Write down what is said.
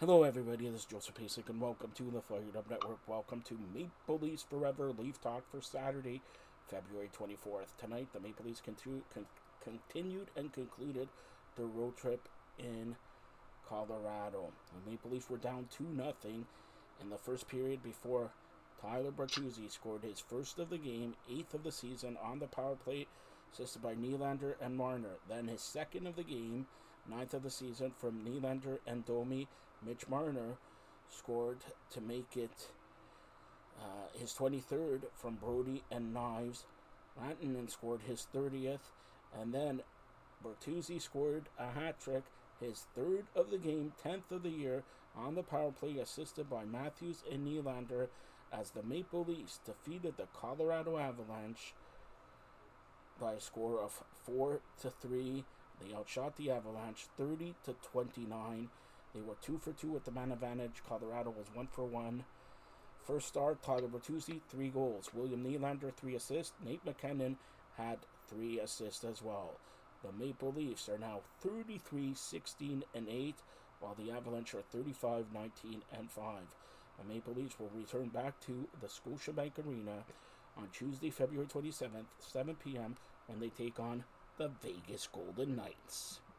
Hello, everybody. This is Joseph Pasek, and welcome to the Fired Up Network. Welcome to Maple Leafs Forever Leaf Talk for Saturday, February 24th. Tonight, the Maple Leafs continu- con- continued and concluded their road trip in Colorado. The Maple Leafs were down 2 0 in the first period before Tyler Bertuzzi scored his first of the game, eighth of the season, on the power play, assisted by Nylander and Marner. Then his second of the game, ninth of the season, from Nylander and Domi. Mitch Marner scored to make it uh, his 23rd from Brodie and Knies. Rantanen scored his 30th, and then Bertuzzi scored a hat trick, his third of the game, 10th of the year, on the power play, assisted by Matthews and Nylander, as the Maple Leafs defeated the Colorado Avalanche by a score of 4 to 3. They outshot the Avalanche 30 to 29. They were 2 for 2 with the man advantage. Colorado was 1 for 1. First star, Tyler Bertuzzi, 3 goals. William Nylander, 3 assists. Nate MacKinnon had 3 assists as well. The Maple Leafs are now 33 16 and 8, while the Avalanche are 35 19 and 5. The Maple Leafs will return back to the Scotiabank Arena on Tuesday, February 27th, 7 p.m., when they take on the Vegas Golden Knights.